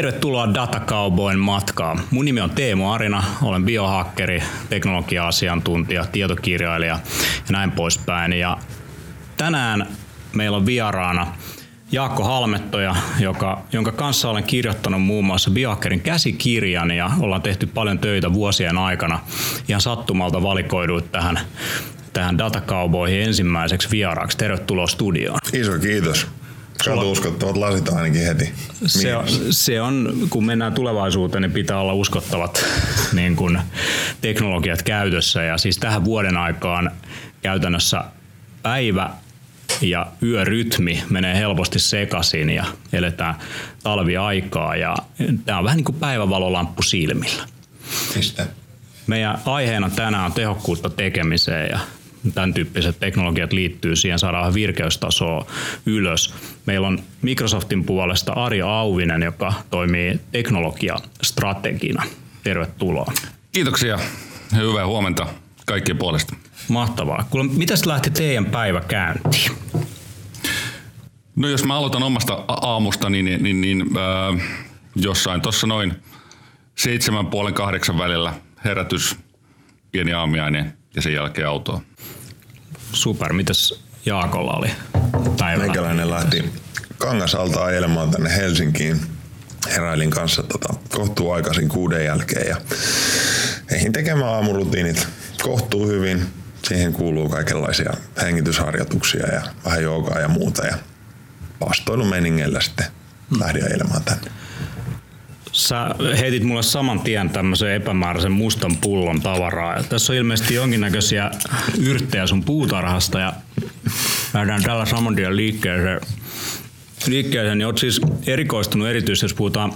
Tervetuloa Data Cowboyn matkaan. Mun nimi on Teemu Arina, olen biohakkeri, teknologia-asiantuntija, tietokirjailija ja näin poispäin. Ja tänään meillä on vieraana Jaakko Halmettoja, joka, jonka kanssa olen kirjoittanut muun muassa Biohakkerin käsikirjan ja ollaan tehty paljon töitä vuosien aikana. Ihan sattumalta valikoiduit tähän, tähän Data Cowboyhin ensimmäiseksi vieraaksi. Tervetuloa studioon. Iso kiitos. Katu uskottavat lasit ainakin heti. Se on, se on, kun mennään tulevaisuuteen, niin pitää olla uskottavat niin kuin, teknologiat käytössä. Ja siis tähän vuoden aikaan käytännössä päivä ja yörytmi menee helposti sekaisin ja eletään talviaikaa ja tämä on vähän niin kuin päivävalolamppu silmillä. Mistä? Meidän aiheena tänään on tehokkuutta tekemiseen ja tämän tyyppiset teknologiat liittyy siihen, saadaan virkeystasoa ylös. Meillä on Microsoftin puolesta Ari Auvinen, joka toimii teknologiastrategina. Tervetuloa. Kiitoksia. Hyvää huomenta kaikkien puolesta. Mahtavaa. Kuule, mitäs lähti teidän päivä käyntiin? No jos mä aloitan omasta aamusta, niin, niin, niin, niin äh, jossain tuossa noin seitsemän puolen kahdeksan välillä herätys, pieni aamiainen ja sen jälkeen autoa. Super. Mitäs Jaakolla oli päivä? Meikäläinen lähti Kangasalta ajelemaan tänne Helsinkiin. Heräilin kanssa tota, kohtuu aikaisin kuuden jälkeen ja eihin tekemään aamurutiinit kohtuu hyvin. Siihen kuuluu kaikenlaisia hengitysharjoituksia ja vähän joogaa ja muuta. Ja vastoilumeningeillä sitten lähdin ajelemaan tänne. Sä heitit mulle saman tien tämmöisen epämääräisen mustan pullon tavaraa. Ja tässä on ilmeisesti jonkinnäköisiä yrttejä sun puutarhasta ja lähdetään tällä saman tien liikkeeseen. liikkeeseen niin oot siis erikoistunut erityisesti, jos puhutaan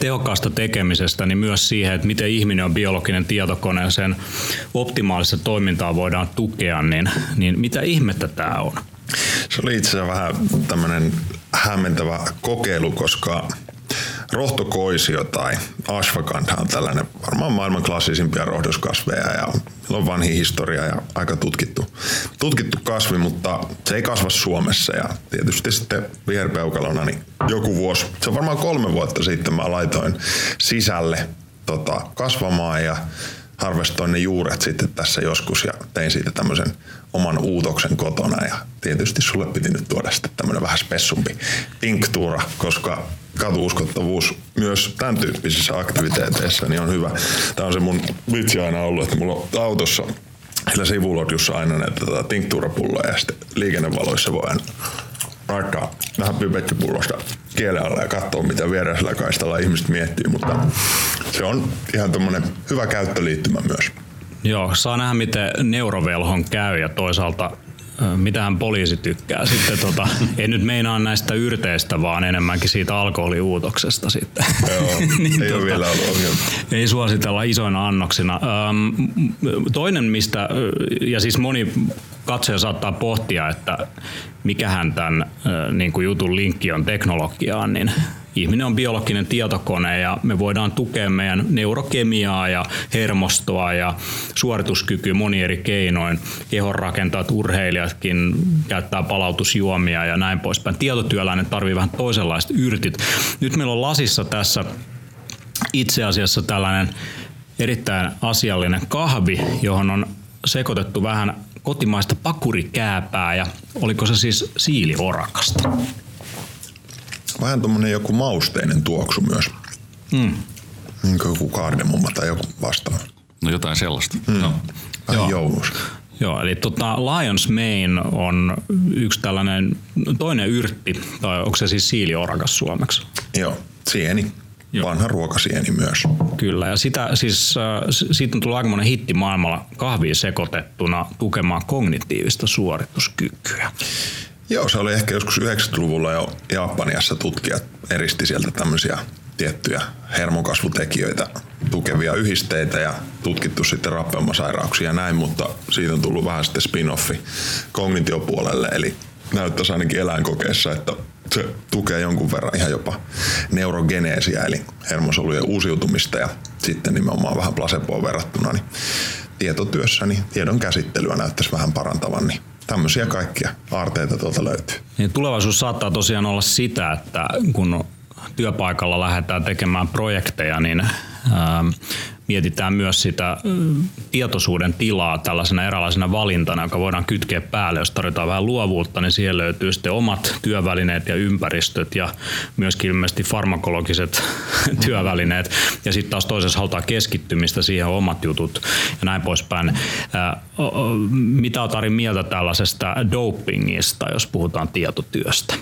tehokkaasta tekemisestä, niin myös siihen, että miten ihminen on biologinen tietokone ja sen optimaalista toimintaa voidaan tukea, niin, niin mitä ihmettä tämä on? Se oli itse asiassa vähän tämmöinen hämmentävä kokeilu, koska rohtokoisio tai ashwagandha on tällainen varmaan maailman klassisimpia rohdoskasveja ja on vanhi historia ja aika tutkittu, tutkittu kasvi, mutta se ei kasva Suomessa ja tietysti sitten viherpeukalona niin joku vuosi, se on varmaan kolme vuotta sitten mä laitoin sisälle tota, kasvamaan ja harvestoin ne juuret sitten tässä joskus ja tein siitä tämmöisen oman uutoksen kotona ja tietysti sulle piti nyt tuoda sitten tämmöinen vähän spessumpi tinktuura, koska katuuskottavuus myös tämän tyyppisissä aktiviteeteissa niin on hyvä. Tämä on se mun vitsi aina ollut, että mulla on autossa sillä sivulodjussa aina näitä tota, tinktuurapulloja ja sitten liikennevaloissa voi aina laittaa vähän pipettipullosta kielen alla ja katsoa, mitä viereisellä kaistalla ihmiset miettii, mutta se on ihan tämmöinen hyvä käyttöliittymä myös. Joo, saa nähdä miten neurovelhon käy ja toisaalta mitähän poliisi tykkää. Sitten tota, ei nyt meinaa näistä yrteistä, vaan enemmänkin siitä alkoholiuutoksesta sitten. Joo, niin, ei tota, ole vielä ollut ongelma. Ei suositella isoina annoksina. toinen, mistä, ja siis moni katsoja saattaa pohtia, että mikähän tämän niin kuin jutun linkki on teknologiaan, niin ihminen on biologinen tietokone ja me voidaan tukea meidän neurokemiaa ja hermostoa ja suorituskykyä moni eri keinoin. Kehonrakentajat, urheilijatkin käyttää palautusjuomia ja näin poispäin. Tietotyöläinen tarvii vähän toisenlaiset yrtit. Nyt meillä on lasissa tässä itse asiassa tällainen erittäin asiallinen kahvi, johon on sekoitettu vähän kotimaista pakurikääpää ja oliko se siis siiliorakasta? Vähän tuommoinen joku mausteinen tuoksu myös. Mm. Niin kuin joku kardemumma tai joku vastaava. No jotain sellaista. Mm. No. Vähän Joo. Joo, eli tota, Lions Mane on yksi tällainen toinen yrtti, tai onko se siis siiliorakas suomeksi? Joo, sieni. Joo. Vanha ruokasieni myös. Kyllä, ja sitä, siis, äh, siitä on tullut aika hitti maailmalla kahviin sekoitettuna tukemaan kognitiivista suorituskykyä. Joo, se oli ehkä joskus 90-luvulla jo Japaniassa tutkijat eristi sieltä tämmöisiä tiettyjä hermokasvutekijöitä tukevia yhdisteitä ja tutkittu sitten rappeumasairauksia ja näin, mutta siitä on tullut vähän sitten spin-offi kognitiopuolelle, eli näyttäisi ainakin eläinkokeessa, että se tukee jonkun verran ihan jopa neurogeneesiä, eli hermosolujen uusiutumista ja sitten nimenomaan vähän placeboon verrattuna, niin tietotyössäni tiedon käsittelyä näyttäisi vähän parantavan, niin tämmöisiä kaikkia aarteita tuolta löytyy. Niin tulevaisuus saattaa tosiaan olla sitä, että kun työpaikalla lähdetään tekemään projekteja, niin mietitään myös sitä tietoisuuden tilaa tällaisena eräänlaisena valintana, joka voidaan kytkeä päälle. Jos tarvitaan vähän luovuutta, niin siellä löytyy sitten omat työvälineet ja ympäristöt ja myöskin ilmeisesti farmakologiset työvälineet. Ja sitten taas toisessa halutaan keskittymistä siihen omat jutut ja näin poispäin. Mitä olet Ari mieltä tällaisesta dopingista, jos puhutaan tietotyöstä?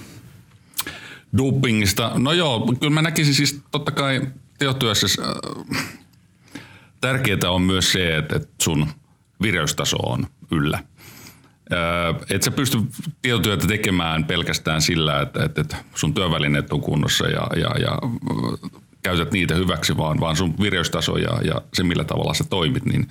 Dopingista? No joo, kyllä mä näkisin siis totta kai teotyössä äh, tärkeää on myös se, että, sun vireystaso on yllä. Et sä pysty tietotyötä tekemään pelkästään sillä, että, että sun työvälineet on kunnossa ja, ja, ja käytät niitä hyväksi, vaan, vaan sun vireystaso ja, ja se, millä tavalla sä toimit, niin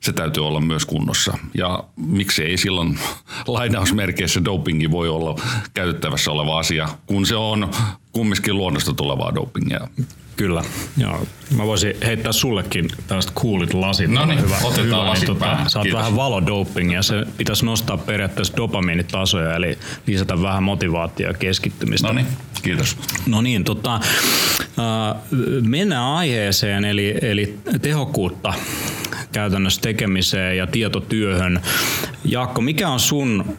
se täytyy olla myös kunnossa. Ja miksi ei silloin lainausmerkeissä dopingi voi olla käytettävässä oleva asia, kun se on kumminkin luonnosta tulevaa dopingia. Kyllä, joo. Mä voisin heittää sullekin tällaiset coolit lasit. No niin, hyvä, otetaan hyvä, lasit niin, tota, Saat Kiitos. vähän valodopingia. Se pitäisi nostaa periaatteessa dopamiinitasoja, eli lisätä vähän motivaatiota ja keskittymistä. No niin, kiitos. No niin, tota, äh, mennään aiheeseen, eli, eli tehokkuutta käytännössä tekemiseen ja tietotyöhön. Jaakko, mikä on sun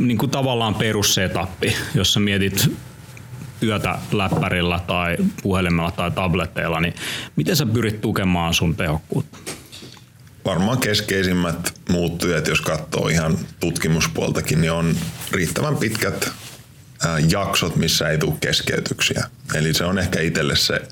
niin kuin tavallaan perussetappi, jos sä mietit työtä läppärillä tai puhelimella tai tabletteilla, niin miten sä pyrit tukemaan sun tehokkuutta? Varmaan keskeisimmät muuttujat, jos katsoo ihan tutkimuspuoltakin, niin on riittävän pitkät jaksot, missä ei tule keskeytyksiä. Eli se on ehkä itselle se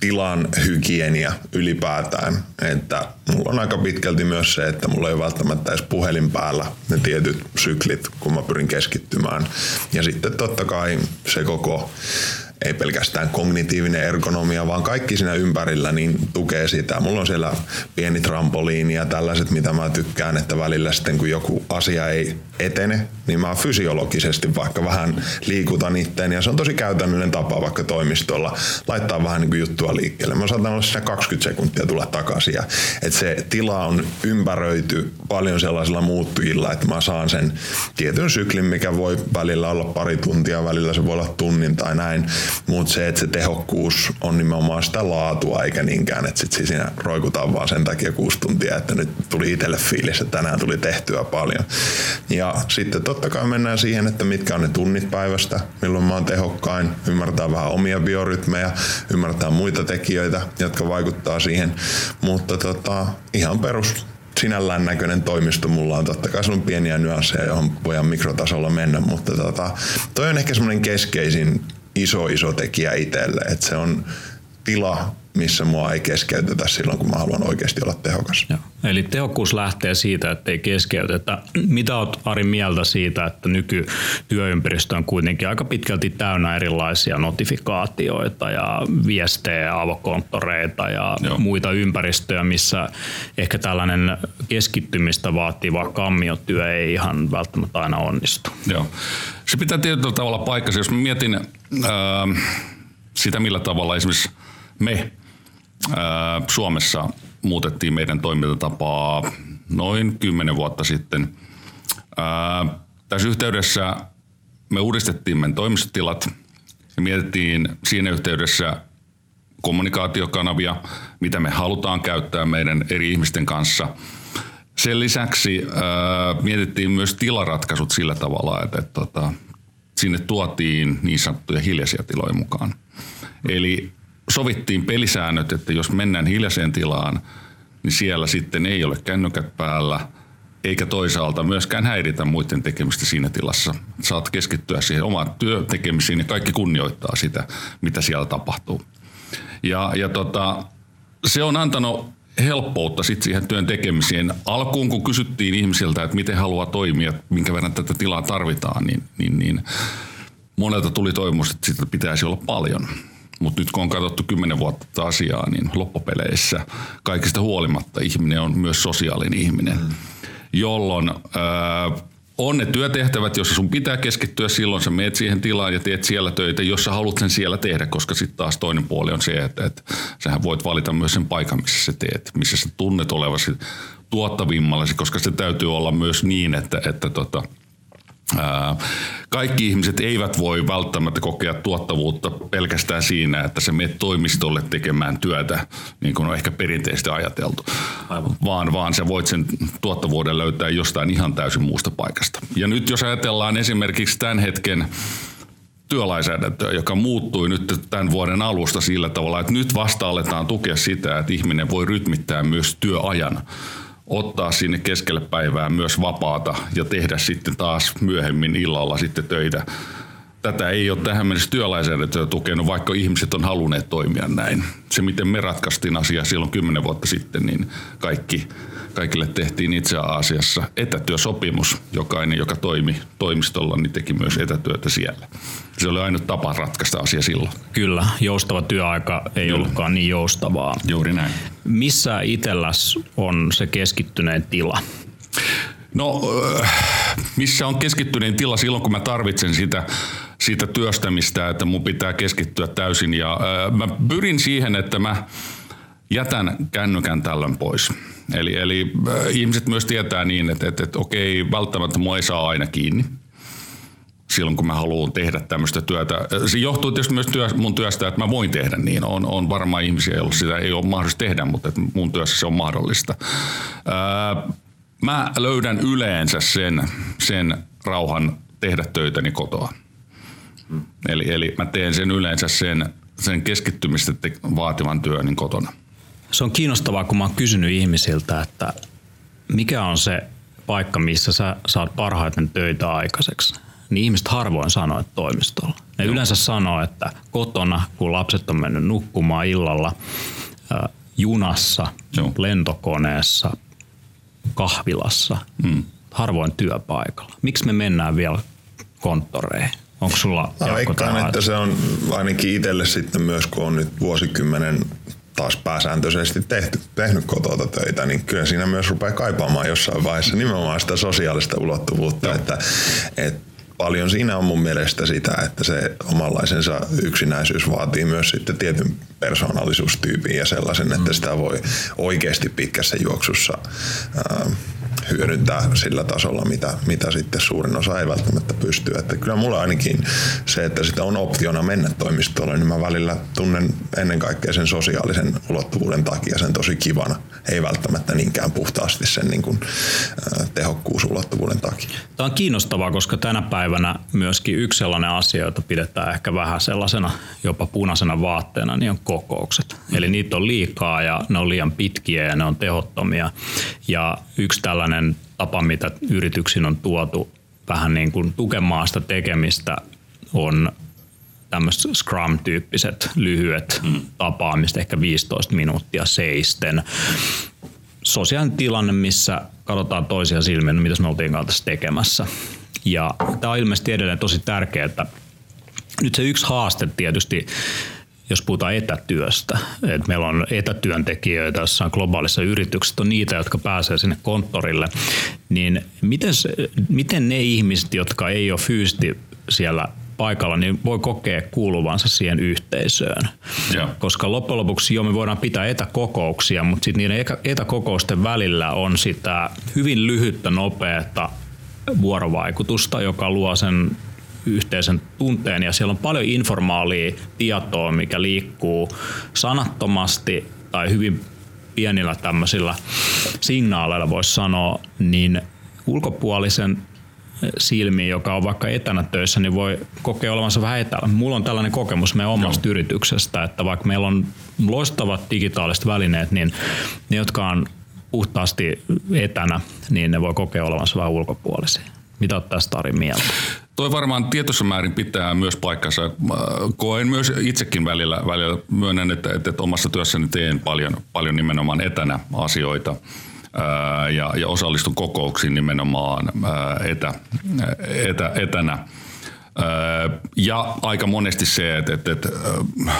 tilan hygienia ylipäätään. Että mulla on aika pitkälti myös se, että mulla ei välttämättä edes puhelin päällä ne tietyt syklit, kun mä pyrin keskittymään. Ja sitten totta kai se koko ei pelkästään kognitiivinen ergonomia, vaan kaikki siinä ympärillä niin tukee sitä. Mulla on siellä pieni trampoliini ja tällaiset, mitä mä tykkään, että välillä sitten kun joku asia ei etene, niin mä fysiologisesti vaikka vähän liikutan itteen ja se on tosi käytännöllinen tapa vaikka toimistolla laittaa vähän niin kuin juttua liikkeelle. Mä saatan olla siinä 20 sekuntia tulla takaisin ja että se tila on ympäröity paljon sellaisilla muuttujilla, että mä saan sen tietyn syklin, mikä voi välillä olla pari tuntia, välillä se voi olla tunnin tai näin, mutta se, että se tehokkuus on nimenomaan sitä laatua eikä niinkään, että sit siinä roikutaan vaan sen takia kuusi tuntia, että nyt tuli itselle fiilis, että tänään tuli tehtyä paljon. Ja sitten totta kai mennään siihen, että mitkä on ne tunnit päivästä, milloin mä oon tehokkain, ymmärtää vähän omia biorytmejä, ymmärtää muita tekijöitä, jotka vaikuttaa siihen, mutta tota, ihan perus sinällään näköinen toimisto mulla on. Totta kai on pieniä nyansseja, johon voidaan mikrotasolla mennä, mutta tota, toi on ehkä semmoinen keskeisin iso, iso tekijä itselle. Että se on tila, missä mua ei keskeytetä silloin, kun mä haluan oikeasti olla tehokas. Joo. Eli tehokkuus lähtee siitä, että ei keskeytetä. Mitä olet Ari mieltä siitä, että nykytyöympäristö on kuitenkin aika pitkälti täynnä erilaisia notifikaatioita ja viestejä, avokonttoreita ja Joo. muita ympäristöjä, missä ehkä tällainen keskittymistä vaativa kammiotyö ei ihan välttämättä aina onnistu. Joo. Se pitää tietyllä tavalla paikkansa. Jos mä mietin ää, sitä, millä tavalla esimerkiksi me Suomessa muutettiin meidän toimintatapaa noin kymmenen vuotta sitten. Tässä yhteydessä me uudistettiin meidän toimistotilat ja mietittiin siinä yhteydessä kommunikaatiokanavia, mitä me halutaan käyttää meidän eri ihmisten kanssa. Sen lisäksi ää, mietittiin myös tilaratkaisut sillä tavalla, että, että, että tota, sinne tuotiin niin sanottuja hiljaisia tiloja mukaan. Eli sovittiin pelisäännöt, että jos mennään hiljaiseen tilaan, niin siellä sitten ei ole kännykät päällä, eikä toisaalta myöskään häiritä muiden tekemistä siinä tilassa. Saat keskittyä siihen omaan työtekemisiin ja kaikki kunnioittaa sitä, mitä siellä tapahtuu. Ja, ja tota, se on antanut helppoutta sit siihen työn tekemiseen. Alkuun kun kysyttiin ihmisiltä, että miten haluaa toimia, minkä verran tätä tilaa tarvitaan, niin, niin, niin monelta tuli toivomus, että sitä pitäisi olla paljon. Mutta nyt kun on katsottu kymmenen vuotta tätä asiaa, niin loppupeleissä kaikista huolimatta ihminen on myös sosiaalinen ihminen, jolloin ää, on ne työtehtävät, joissa sun pitää keskittyä silloin, sä meet siihen tilaan ja teet siellä töitä, jos sä haluat sen siellä tehdä, koska sitten taas toinen puoli on se, että, että sähän voit valita myös sen paikan, missä sä teet, missä sä tunnet olevasi tuottavimmallasi, koska se täytyy olla myös niin, että, että tota, Kaikki ihmiset eivät voi välttämättä kokea tuottavuutta pelkästään siinä, että se menet toimistolle tekemään työtä, niin kuin on ehkä perinteisesti ajateltu, Aivan. Vaan, vaan sä voit sen tuottavuuden löytää jostain ihan täysin muusta paikasta. Ja nyt jos ajatellaan esimerkiksi tämän hetken työlainsäädäntöä, joka muuttui nyt tämän vuoden alusta sillä tavalla, että nyt vasta aletaan tukea sitä, että ihminen voi rytmittää myös työajan ottaa sinne keskelle päivää myös vapaata ja tehdä sitten taas myöhemmin illalla sitten töitä. Tätä ei ole tähän mennessä työlainsäädäntöä tukenut, vaikka ihmiset on halunneet toimia näin. Se, miten me ratkaistiin asia silloin kymmenen vuotta sitten, niin kaikki kaikille tehtiin itse asiassa etätyösopimus. Jokainen, joka toimi toimistolla, niin teki myös etätyötä siellä. Se oli ainut tapa ratkaista asia silloin. Kyllä, joustava työaika ei Kyllä. ollutkaan niin joustavaa. Juuri näin. Missä itselläs on se keskittyneen tila? No, äh, missä on keskittyneen tila silloin, kun mä tarvitsen sitä, siitä työstämistä, että mun pitää keskittyä täysin. Ja äh, mä pyrin siihen, että mä jätän kännykän tällöin pois. Eli, eli äh, ihmiset myös tietää niin, että, että, että okei, välttämättä mua ei saa aina kiinni silloin, kun mä haluan tehdä tämmöistä työtä. Se johtuu tietysti myös työ, mun työstä, että mä voin tehdä niin. On, on varmaan ihmisiä, joilla sitä ei ole mahdollista tehdä, mutta että mun työssä se on mahdollista. Ää, mä löydän yleensä sen, sen rauhan tehdä töitäni kotoa. Eli, eli mä teen sen yleensä sen, sen keskittymistä vaativan työni kotona. Se on kiinnostavaa, kun mä oon kysynyt ihmisiltä, että mikä on se paikka, missä sä saat parhaiten töitä aikaiseksi. Niin ihmiset harvoin sanoo, että toimistolla. Ne Joo. yleensä sanoo, että kotona, kun lapset on mennyt nukkumaan illalla, äh, junassa, Joo. lentokoneessa, kahvilassa, mm. harvoin työpaikalla. Miksi me mennään vielä konttoreihin? Onko sulla Mä veikkaan, että se on ainakin itselle sitten myös, kun on nyt vuosikymmenen taas pääsääntöisesti tehty, tehnyt kotota töitä, niin kyllä siinä myös rupeaa kaipaamaan jossain vaiheessa nimenomaan sitä sosiaalista ulottuvuutta, että, että paljon siinä on mun mielestä sitä, että se omanlaisensa yksinäisyys vaatii myös sitten tietyn persoonallisuustyypin ja sellaisen, että sitä voi oikeasti pitkässä juoksussa hyödyntää sillä tasolla, mitä, mitä sitten suurin osa ei välttämättä pysty. Että kyllä mulla ainakin se, että sitä on optiona mennä toimistolle, niin mä välillä tunnen ennen kaikkea sen sosiaalisen ulottuvuuden takia sen tosi kivana. Ei välttämättä niinkään puhtaasti sen niin kuin, äh, tehokkuusulottuvuuden takia. Tämä on kiinnostavaa, koska tänä päivänä myöskin yksi sellainen asia, jota pidetään ehkä vähän sellaisena jopa punaisena vaatteena, niin on kokoukset. Eli niitä on liikaa ja ne on liian pitkiä ja ne on tehottomia. Ja yksi tällainen tapa, mitä yrityksiin on tuotu vähän niin kuin tukemaan sitä tekemistä, on tämmöiset Scrum-tyyppiset lyhyet mm. tapaamiset, ehkä 15 minuuttia seisten. Sosiaalinen tilanne, missä katsotaan toisia silmiä, no mitä me oltiin kanssa tekemässä. Ja tämä on ilmeisesti edelleen tosi tärkeää. Nyt se yksi haaste tietysti jos puhutaan etätyöstä, että meillä on etätyöntekijöitä jossain globaalissa yrityksessä, on niitä, jotka pääsee sinne konttorille, niin miten, miten ne ihmiset, jotka ei ole fyysisesti siellä paikalla, niin voi kokea kuuluvansa siihen yhteisöön. Ja. Koska loppujen lopuksi jo me voidaan pitää etäkokouksia, mutta sitten niiden etäkokousten välillä on sitä hyvin lyhyttä, nopeata vuorovaikutusta, joka luo sen yhteisen tunteen ja siellä on paljon informaalia tietoa, mikä liikkuu sanattomasti tai hyvin pienillä tämmöisillä signaaleilla voisi sanoa, niin ulkopuolisen silmiin, joka on vaikka etänä töissä, niin voi kokea olevansa vähän etäällä. Mulla on tällainen kokemus meidän omasta Joo. yrityksestä, että vaikka meillä on loistavat digitaaliset välineet, niin ne, jotka on puhtaasti etänä, niin ne voi kokea olevansa vähän ulkopuolisia. Mitä olet tästä Ari mieltä? Toi varmaan tietyssä määrin pitää myös paikkansa. Koen myös itsekin välillä, välillä myönnän, että, että, omassa työssäni teen paljon, paljon nimenomaan etänä asioita ja, ja osallistun kokouksiin nimenomaan etä, etä, etänä. Ja aika monesti se, että, että, että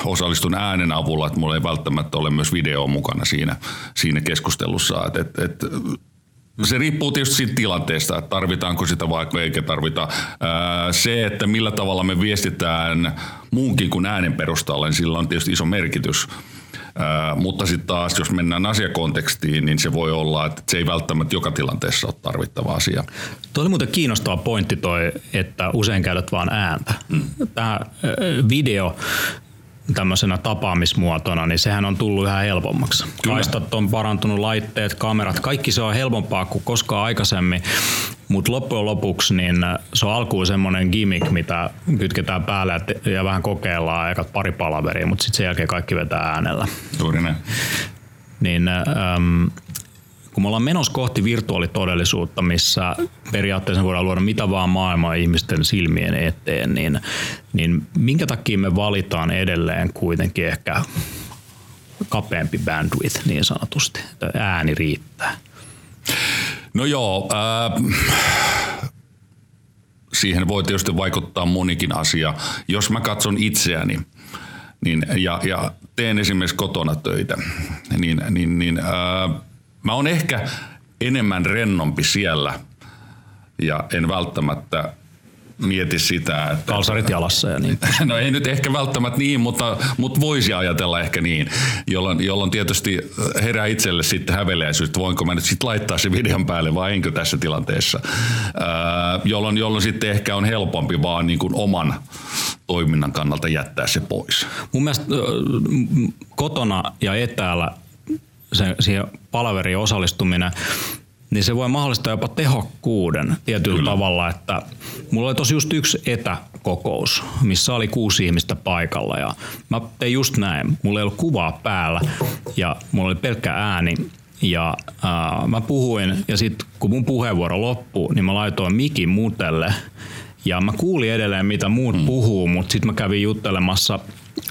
osallistun äänen avulla, että mulla ei välttämättä ole myös video mukana siinä, siinä keskustelussa. Että, että se riippuu tietysti siitä tilanteesta, että tarvitaanko sitä vaikka eikä tarvita. Se, että millä tavalla me viestitään muunkin kuin äänen perustalle, niin sillä on tietysti iso merkitys. Mutta sitten taas, jos mennään asiakontekstiin, niin se voi olla, että se ei välttämättä joka tilanteessa ole tarvittava asia. Tuo oli muuten kiinnostava pointti toi, että usein käytät vaan ääntä. Mm. Tämä video tämmöisenä tapaamismuotona, niin sehän on tullut ihan helpommaksi. Kyllä. Kaistat on parantunut, laitteet, kamerat, kaikki se on helpompaa kuin koskaan aikaisemmin. Mutta loppujen lopuksi niin se on alkuun semmoinen gimmick, mitä kytketään päälle ja vähän kokeillaan aika pari palaveria, mutta sitten sen jälkeen kaikki vetää äänellä. Juuri näin. Niin, ähm, kun me ollaan menossa kohti virtuaalitodellisuutta, missä periaatteessa voidaan luoda mitä vaan maailmaa ihmisten silmien eteen, niin, niin minkä takia me valitaan edelleen kuitenkin ehkä kapeampi bandwidth niin sanotusti, ääni riittää? No joo, äh, siihen voi tietysti vaikuttaa monikin asia. Jos mä katson itseäni niin, ja, ja teen esimerkiksi kotona töitä, niin, niin, niin äh, mä oon ehkä enemmän rennompi siellä ja en välttämättä mieti sitä, että... Kalsarit jalassa ja niin. No ei nyt ehkä välttämättä niin, mutta, mutta voisi ajatella ehkä niin, jolloin, jolloin tietysti herää itselle sitten häveliäisyys, että voinko mä nyt sitten laittaa se videon päälle vai enkö tässä tilanteessa. Ää, jolloin, jolloin sitten ehkä on helpompi vaan niin kuin oman toiminnan kannalta jättää se pois. Mun mielestä kotona ja etäällä se, siihen palaveriin osallistuminen, niin se voi mahdollistaa jopa tehokkuuden tietyllä Kyllä. tavalla, että mulla oli tosi just yksi etäkokous, missä oli kuusi ihmistä paikalla ja mä tein just näin. Mulla ei ollut kuvaa päällä ja mulla oli pelkkä ääni ja äh, mä puhuin ja sitten kun mun puheenvuoro loppui, niin mä laitoin mikin mutelle ja mä kuulin edelleen mitä muut mm. puhuu, mutta sitten mä kävin juttelemassa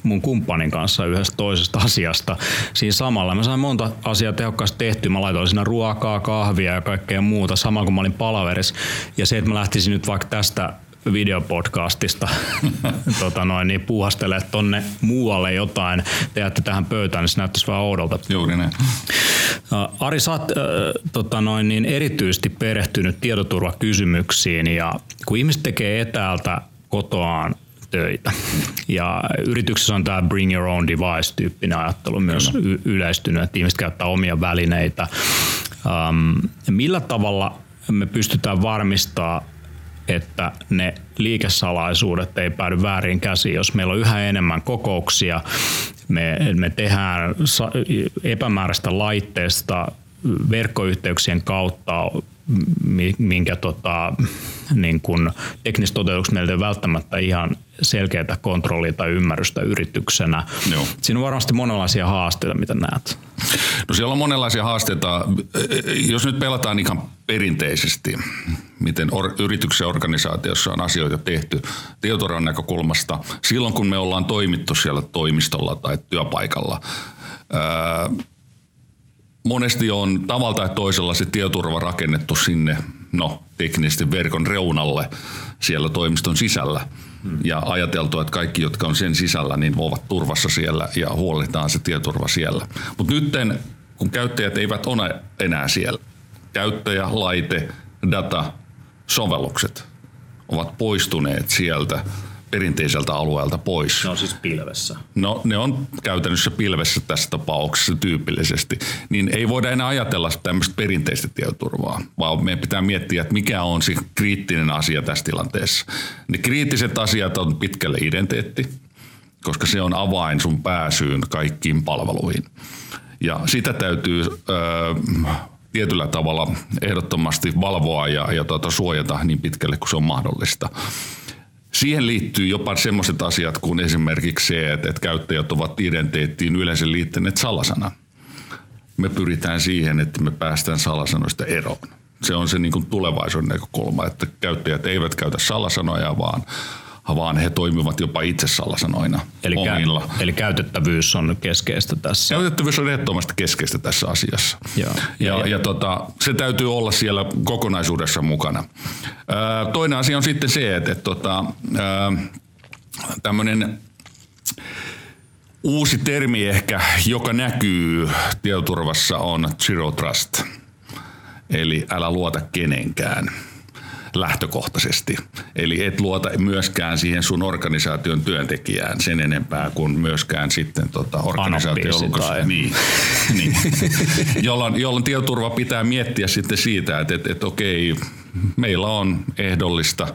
mun kumppanin kanssa yhdestä toisesta asiasta siinä samalla. Mä sain monta asiaa tehokkaasti tehtyä. Mä laitoin siinä ruokaa, kahvia ja kaikkea muuta samalla kun mä olin palaverissa. Ja se, että mä lähtisin nyt vaikka tästä videopodcastista tota noin, niin puuhastelee tonne muualle jotain, te tähän pöytään, niin se näyttäisi vähän oudolta. Juuri näin. Ari, sä oot äh, tota noin, niin erityisesti perehtynyt tietoturvakysymyksiin ja kun ihmiset tekee etäältä kotoaan töitä. Ja yrityksessä on tämä bring your own device-tyyppinen ajattelu myös y- yleistynyt, että ihmiset käyttää omia välineitä. Um, millä tavalla me pystytään varmistaa, että ne liikesalaisuudet ei päädy väärin käsiin, jos meillä on yhä enemmän kokouksia, me, me tehdään epämääräistä laitteesta verkkoyhteyksien kautta minkä tota, niin kun teknistä toteutuksesta meiltä ei välttämättä ihan selkeää kontrollia tai ymmärrystä yrityksenä. Joo. Siinä on varmasti monenlaisia haasteita, mitä näet. No siellä on monenlaisia haasteita. Jos nyt pelataan ihan perinteisesti, miten or, yrityksen organisaatiossa on asioita tehty tietoturvan näkökulmasta, silloin kun me ollaan toimittu siellä toimistolla tai työpaikalla, ää, monesti on tavalla tai toisella se tietoturva rakennettu sinne, no teknisesti verkon reunalle siellä toimiston sisällä. Ja ajateltu, että kaikki, jotka on sen sisällä, niin ovat turvassa siellä ja huolehditaan se tietoturva siellä. Mutta nyt kun käyttäjät eivät ole enää siellä, käyttäjä, laite, data, sovellukset ovat poistuneet sieltä perinteiseltä alueelta pois. Ne on siis pilvessä. No ne on käytännössä pilvessä tässä tapauksessa tyypillisesti. Niin ei voida enää ajatella tämmöistä perinteistä tietoturvaa, vaan meidän pitää miettiä, että mikä on se kriittinen asia tässä tilanteessa. Ne kriittiset asiat on pitkälle identiteetti, koska se on avain sun pääsyyn kaikkiin palveluihin. Ja sitä täytyy... Öö, tietyllä tavalla ehdottomasti valvoa ja, ja tuota, suojata niin pitkälle kuin se on mahdollista. Siihen liittyy jopa sellaiset asiat kuin esimerkiksi se, että, että käyttäjät ovat identiteettiin yleensä liittäneet salasanan. Me pyritään siihen, että me päästään salasanoista eroon. Se on se niin kuin tulevaisuuden näkökulma, että käyttäjät eivät käytä salasanoja, vaan vaan he toimivat jopa itse salasanoina eli, omilla. Kä- eli käytettävyys on keskeistä tässä. Käytettävyys on ehdottomasti keskeistä tässä asiassa. Joo. Ja, ja, ja tota, se täytyy olla siellä kokonaisuudessa mukana. Ää, toinen asia on sitten se, että, että tota, tämmöinen uusi termi ehkä, joka näkyy tietoturvassa on zero trust. Eli älä luota kenenkään lähtökohtaisesti. Eli et luota myöskään siihen sun organisaation työntekijään sen enempää kuin myöskään sitten tota organisaation ulkoista. Niin, niin. jolloin, jolloin tietoturva pitää miettiä sitten siitä, että, että, että okei, meillä on ehdollista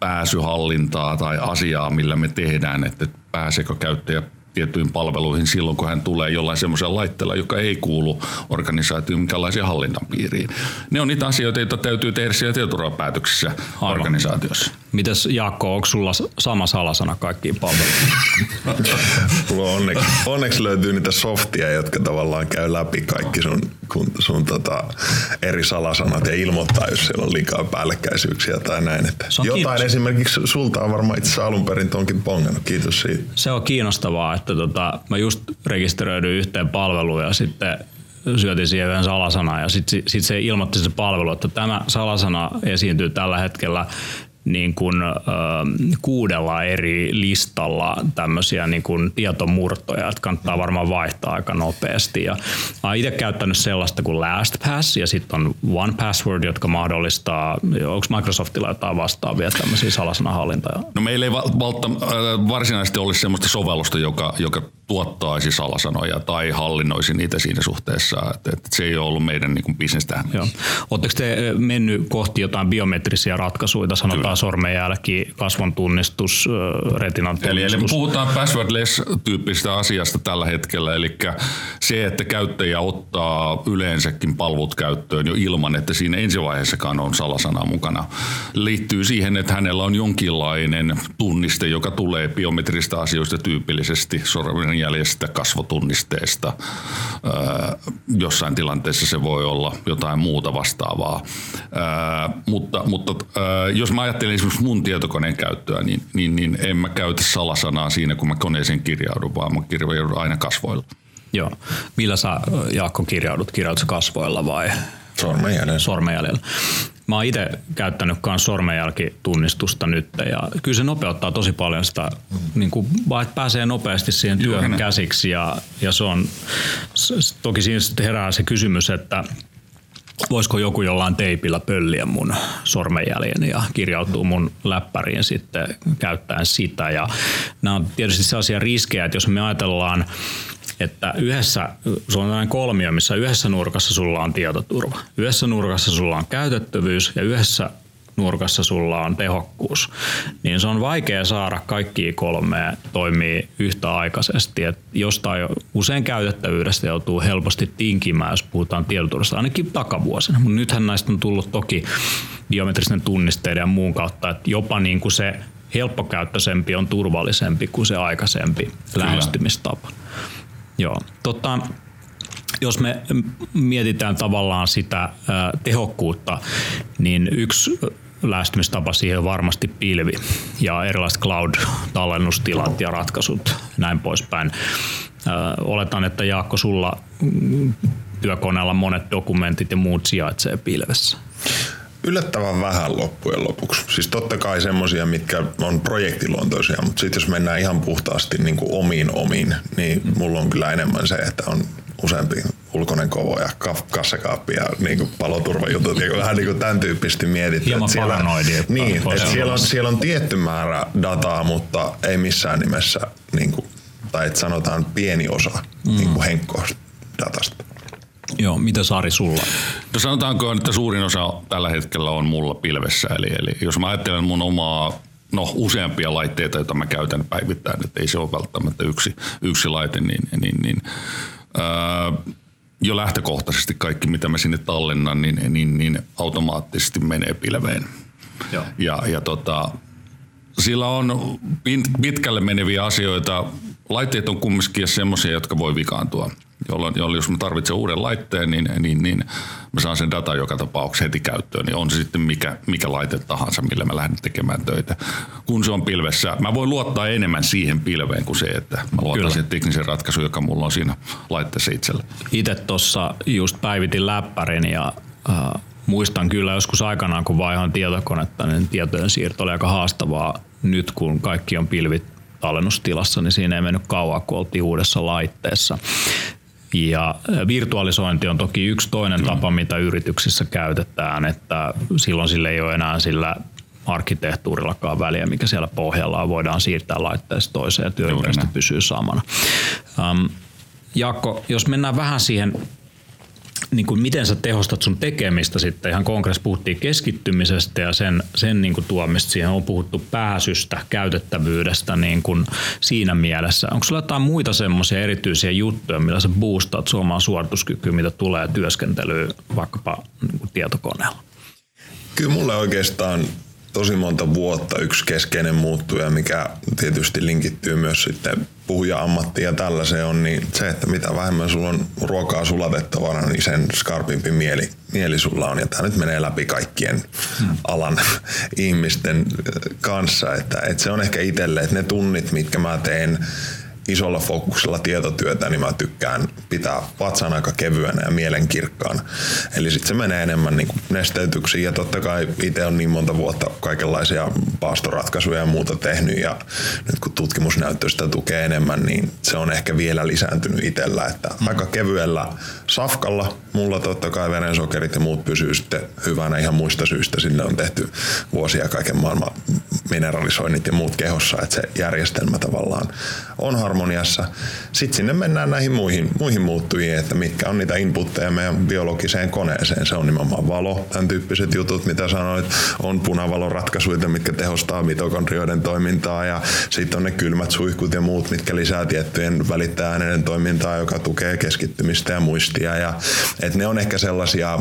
pääsyhallintaa tai asiaa, millä me tehdään, että pääseekö käyttäjä tiettyihin palveluihin silloin, kun hän tulee jollain semmoisella laitteella, joka ei kuulu organisaatioon minkälaisen hallinnan piiriin. Ne on niitä asioita, joita täytyy tehdä siellä tietoturvapäätöksissä organisaatiossa. Mitäs Jaakko, onko sulla sama salasana kaikkiin palveluihin? Mulla onneksi, onneksi löytyy niitä softia, jotka tavallaan käy läpi kaikki sun, sun tota, eri salasanat ja ilmoittaa, jos siellä on liikaa päällekkäisyyksiä tai näin. Että jotain kiinnostaa. esimerkiksi sulta on varmaan itse alun perin tonkin pongannut. Kiitos siitä. Se on kiinnostavaa, että tota, mä just rekisteröidyin yhteen palveluun ja sitten syötin siihen yhden salasanan ja sitten sit se ilmoitti se palvelu, että tämä salasana esiintyy tällä hetkellä niin kuin, äh, kuudella eri listalla tämmöisiä niin kuin tietomurtoja, että kannattaa varmaan vaihtaa aika nopeasti. Ja oon itse käyttänyt sellaista kuin LastPass ja sitten on One Password, jotka mahdollistaa, onko Microsoftilla jotain vastaavia tämmöisiä salasanahallintoja? No meillä ei valta, varsinaisesti olisi sellaista sovellusta, joka, joka tuottaisi salasanoja tai hallinnoisi niitä siinä suhteessa. Että, että se ei ole ollut meidän niin bisnestä. Oletteko te mennyt kohti jotain biometrisiä ratkaisuja, sanotaan Kyllä. Sormenjälki, kasvon tunnistus, retinan tunnistus? Eli, eli puhutaan passwordless-tyyppistä asiasta tällä hetkellä, eli se, että käyttäjä ottaa yleensäkin palvelut käyttöön jo ilman, että siinä ensivaiheessakaan on salasana mukana, liittyy siihen, että hänellä on jonkinlainen tunniste, joka tulee biometristä asioista tyypillisesti sormen jäljestä kasvotunnisteesta. Jossain tilanteessa se voi olla jotain muuta vastaavaa. Mutta, mutta jos mä ajattelen esimerkiksi mun tietokoneen käyttöä, niin, niin, niin en mä käytä salasanaa siinä, kun mä koneeseen kirjaudun, vaan mä kirjaudun aina kasvoilla. Joo. Millä sä, Jaakko, kirjaudut? Kirjaudut kasvoilla vai? Sormenjäljellä. Sormenjäljellä. Mä oon itse käyttänyt myös sormenjälkitunnistusta nyt ja kyllä se nopeuttaa tosi paljon sitä, niin kuin, vaan että pääsee nopeasti siihen työhön Joo, käsiksi ja, ja se on, toki siinä herää se kysymys, että voisiko joku jollain teipillä pölliä mun sormenjäljen ja kirjautuu mun läppäriin sitten käyttäen sitä. Ja nämä on tietysti sellaisia riskejä, että jos me ajatellaan että yhdessä, se on tällainen kolmio, missä yhdessä nurkassa sulla on tietoturva, yhdessä nurkassa sulla on käytettävyys ja yhdessä nurkassa sulla on tehokkuus, niin se on vaikea saada kaikki kolme toimii yhtäaikaisesti. Et jostain usein käytettävyydestä joutuu helposti tinkimään, jos puhutaan tietoturvasta, ainakin takavuosina. Mutta nythän näistä on tullut toki biometristen tunnisteiden ja muun kautta, että jopa niin kuin se helppokäyttöisempi on turvallisempi kuin se aikaisempi Kyllä. lähestymistapa. Joo. Tota, jos me mietitään tavallaan sitä tehokkuutta, niin yksi lähestymistapa siihen on varmasti pilvi ja erilaiset cloud-tallennustilat ja ratkaisut, näin poispäin. Oletan, että Jaakko, sulla työkoneella monet dokumentit ja muut sijaitsee pilvessä. Yllättävän vähän loppujen lopuksi. Siis totta kai semmosia, mitkä on projektiluontoisia, mutta sitten jos mennään ihan puhtaasti niin kuin omiin omiin, niin mulla on kyllä enemmän se, että on useampi ulkoinen kovo ja kassakaappi ja niin kuin paloturvajutut ja vähän niin kuin tämän tyyppisesti mietitty. Hieman siellä, Niin, että siellä on, siellä on tietty määrä dataa, mutta ei missään nimessä, niin kuin, tai että sanotaan pieni osa mm. niin kuin datasta. Joo, mitä Saari sulla? No sanotaanko, että suurin osa tällä hetkellä on mulla pilvessä. Eli, eli jos mä ajattelen mun omaa no useampia laitteita, joita mä käytän päivittäin, että ei se ole välttämättä yksi, yksi laite, niin, niin, niin ää, jo lähtökohtaisesti kaikki, mitä mä sinne tallennan, niin, niin, niin automaattisesti menee pilveen. Joo. Ja, ja tota, sillä on pitkälle meneviä asioita. Laitteet on kumminkin semmoisia, jotka voi vikaantua jolloin, jolloin jos mä tarvitsen uuden laitteen, niin, niin, niin mä saan sen data joka tapauksessa heti käyttöön, niin on se sitten mikä, mikä laite tahansa, millä mä lähden tekemään töitä. Kun se on pilvessä, mä voin luottaa enemmän siihen pilveen kuin se, että mä luotan Kyllä. siihen teknisen ratkaisun, joka mulla on siinä laitteessa itsellä. Itse tuossa just päivitin läppärin ja äh, muistan kyllä joskus aikanaan, kun vaihan tietokonetta, niin tietojen siirto oli aika haastavaa. Nyt kun kaikki on pilvit tallennustilassa, niin siinä ei mennyt kauan, kun oltiin uudessa laitteessa. Ja virtualisointi on toki yksi toinen mm. tapa, mitä yrityksissä käytetään, että silloin sille ei ole enää sillä arkkitehtuurillakaan väliä, mikä siellä pohjalla on. Voidaan siirtää laitteesta toiseen ja työympäristö pysyy samana. Um, Jaakko, jos mennään vähän siihen niin kuin miten sä tehostat sun tekemistä sitten ihan konkreettisesti puhuttiin keskittymisestä ja sen, sen niin kuin tuomista siihen on puhuttu pääsystä, käytettävyydestä niin kuin siinä mielessä. Onko sulla jotain muita semmoisia erityisiä juttuja, millä sä boostaat suomaan suorituskykyä, mitä tulee työskentelyyn vaikkapa niin kuin tietokoneella? Kyllä mulle oikeastaan tosi monta vuotta yksi keskeinen muuttuja, mikä tietysti linkittyy myös sitten puhuja-ammattiin ja tällaiseen on, niin se, että mitä vähemmän sulla on ruokaa sulatettavana, niin sen skarpimpi mieli, mieli sulla on. Ja tämä nyt menee läpi kaikkien hmm. alan ihmisten kanssa, että, että se on ehkä itselle, että ne tunnit, mitkä mä teen isolla fokuksella tietotyötä, niin mä tykkään pitää vatsan aika kevyenä ja mielen kirkkaan. Eli sitten se menee enemmän niin nesteytyksiin ja totta kai itse on niin monta vuotta kaikenlaisia paastoratkaisuja ja muuta tehnyt ja nyt kun tutkimusnäyttö sitä tukee enemmän, niin se on ehkä vielä lisääntynyt itsellä, että mm. aika kevyellä safkalla mulla totta kai verensokerit ja muut pysyy sitten hyvänä ihan muista syistä. Sinne on tehty vuosia kaiken maailman mineralisoinnit ja muut kehossa, että se järjestelmä tavallaan on harmoniassa. Sitten sinne mennään näihin muihin, muihin muuttujiin, että mitkä on niitä inputteja meidän biologiseen koneeseen. Se on nimenomaan valo, tämän tyyppiset jutut, mitä sanoit. On punavaloratkaisuja, mitkä tehostaa mitokondrioiden toimintaa ja sitten on ne kylmät suihkut ja muut, mitkä lisää tiettyjen välittäjäaineiden toimintaa, joka tukee keskittymistä ja muistia. Ja, et ne on ehkä sellaisia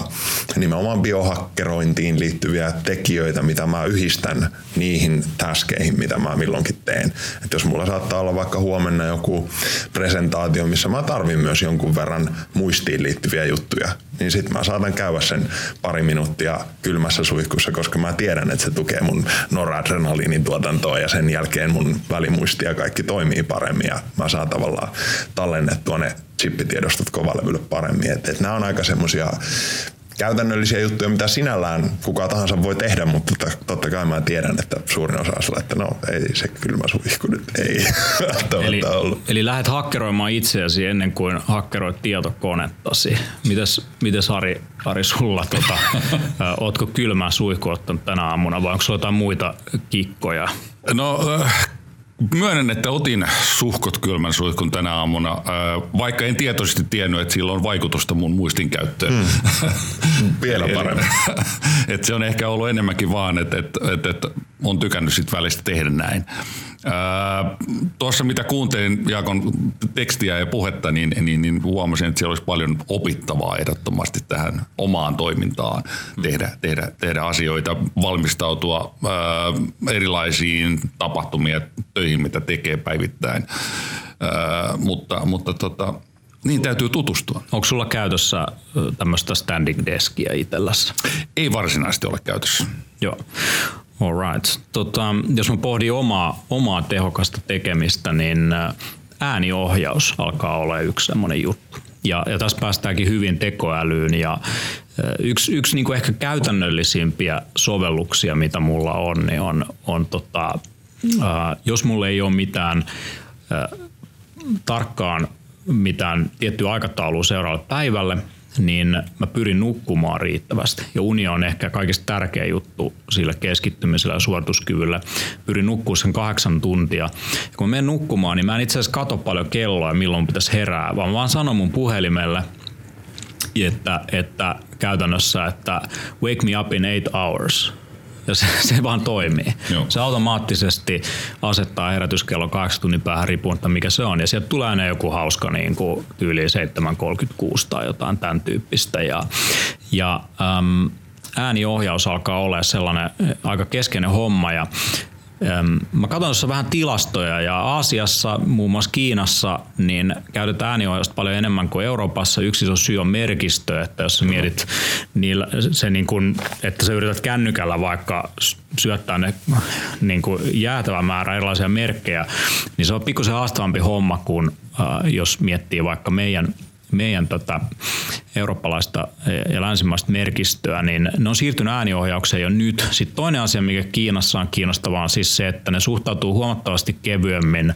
nimenomaan biohakkerointiin liittyviä tekijöitä, mitä mä yhdistän niihin taskeihin, mitä mä milloinkin teen. Et jos mulla saattaa olla vaikka huomenna joku presentaatio, missä mä tarvin myös jonkun verran muistiin liittyviä juttuja, niin sitten mä saatan käydä sen pari minuuttia kylmässä suihkussa, koska mä tiedän, että se tukee mun noradrenaliinin tuotantoa ja sen jälkeen mun välimuisti ja kaikki toimii paremmin ja mä saan tavallaan tallennettua ne chippitiedostot kovalevylle paremmin. Että et nämä on aika semmoisia käytännöllisiä juttuja, mitä sinällään kuka tahansa voi tehdä, mutta totta kai mä tiedän, että suurin osa on että no ei se kylmä suihku nyt ei eli, ollut. Eli lähdet hakkeroimaan itseäsi ennen kuin hakkeroit tietokonettasi. Mites, mites Ari, Ari sulla, tota, ootko kylmää suihku ottanut tänä aamuna vai onko sulla jotain muita kikkoja? No Myönnän, että otin suhkot kylmän suihkun tänä aamuna, vaikka en tietoisesti tiennyt, että sillä on vaikutusta mun muistin käyttöön. Hmm. Vielä paremmin. että se on ehkä ollut enemmänkin vaan, että, että, että, että on tykännyt sit välistä tehdä näin. Tuossa mitä kuuntelin Jaakon tekstiä ja puhetta, niin, niin, niin huomasin, että siellä olisi paljon opittavaa ehdottomasti tähän omaan toimintaan, tehdä, tehdä, tehdä asioita, valmistautua ää, erilaisiin tapahtumiin töihin, mitä tekee päivittäin. Ää, mutta mutta tota, niin täytyy tutustua. Onko sulla käytössä tämmöistä standing deskia itsellässä? Ei varsinaisesti ole käytössä. Joo. All right. Tota, jos mä pohdin omaa, omaa tehokasta tekemistä, niin äh, ääniohjaus alkaa olla yksi semmoinen juttu. Ja, ja tässä päästäänkin hyvin tekoälyyn ja äh, yksi, yksi niin kuin ehkä käytännöllisimpiä sovelluksia, mitä mulla on, niin on, on tota, ää, äh, jos mulla ei ole mitään ää, tarkkaan mitään tiettyä aikataulua seuraavalle päivälle – niin mä pyrin nukkumaan riittävästi. Ja uni on ehkä kaikista tärkeä juttu sillä keskittymisellä ja suorituskyvyllä. Pyrin nukkua sen kahdeksan tuntia. Ja kun mä menen nukkumaan, niin mä en itse asiassa katso paljon kelloa, milloin pitäisi herää, vaan mä vaan sanon mun puhelimelle, että, että käytännössä, että wake me up in eight hours ja se, se vaan toimii. Joo. Se automaattisesti asettaa herätyskello kahdeksan tunnin päähän riippumatta mikä se on. Ja sieltä tulee aina joku hauska niin kuin tyyli 7.36 tai jotain tämän tyyppistä. Ja, ja äm, ääniohjaus alkaa olla sellainen aika keskeinen homma ja Mä katson tuossa vähän tilastoja ja Aasiassa, muun muassa Kiinassa, niin käytetään ääniohjausta paljon enemmän kuin Euroopassa. Yksi iso syy on merkistö, että jos sä mietit niillä, se niin kuin, että sä yrität kännykällä vaikka syöttää ne niin kuin jäätävä määrä erilaisia merkkejä, niin se on pikkusen haastavampi homma kuin äh, jos miettii vaikka meidän meidän tota eurooppalaista ja länsimaista merkistöä, niin ne on siirtynyt ääniohjaukseen jo nyt. Sitten toinen asia, mikä Kiinassa on kiinnostavaa, on siis se, että ne suhtautuu huomattavasti kevyemmin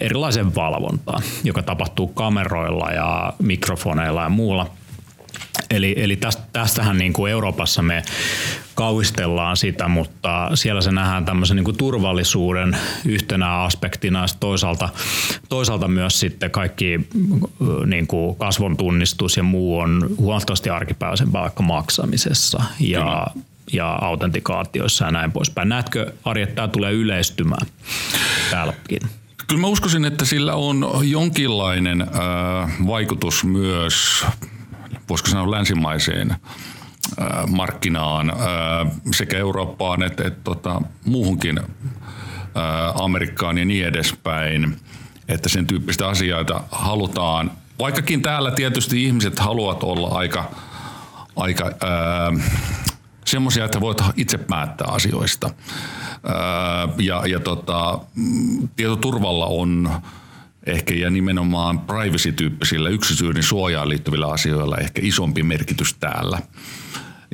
erilaisen valvontaan, joka tapahtuu kameroilla ja mikrofoneilla ja muulla. Eli, eli tästähän niin kuin Euroopassa me kauhistellaan sitä, mutta siellä se nähdään tämmöisen niin kuin turvallisuuden yhtenä aspektina. Toisaalta, toisaalta myös sitten kaikki niin kuin kasvon tunnistus ja muu on huomattavasti arkipäiväisempää vaikka maksamisessa. Ja, ja autentikaatioissa ja näin poispäin. Näetkö, Ari, että tämä tulee yleistymään täälläkin? Kyllä mä uskoisin, että sillä on jonkinlainen äh, vaikutus myös, voisiko sanoa länsimaiseen äh, markkinaan äh, sekä Eurooppaan että, että tota, muuhunkin äh, Amerikkaan ja niin edespäin, että sen tyyppistä asioita halutaan, vaikkakin täällä tietysti ihmiset haluavat olla aika, aika semmoisia, että voit itse päättää asioista. Ja, ja tota, tietoturvalla on ehkä ja nimenomaan privacy-tyyppisillä yksityisen suojaan liittyvillä asioilla ehkä isompi merkitys täällä.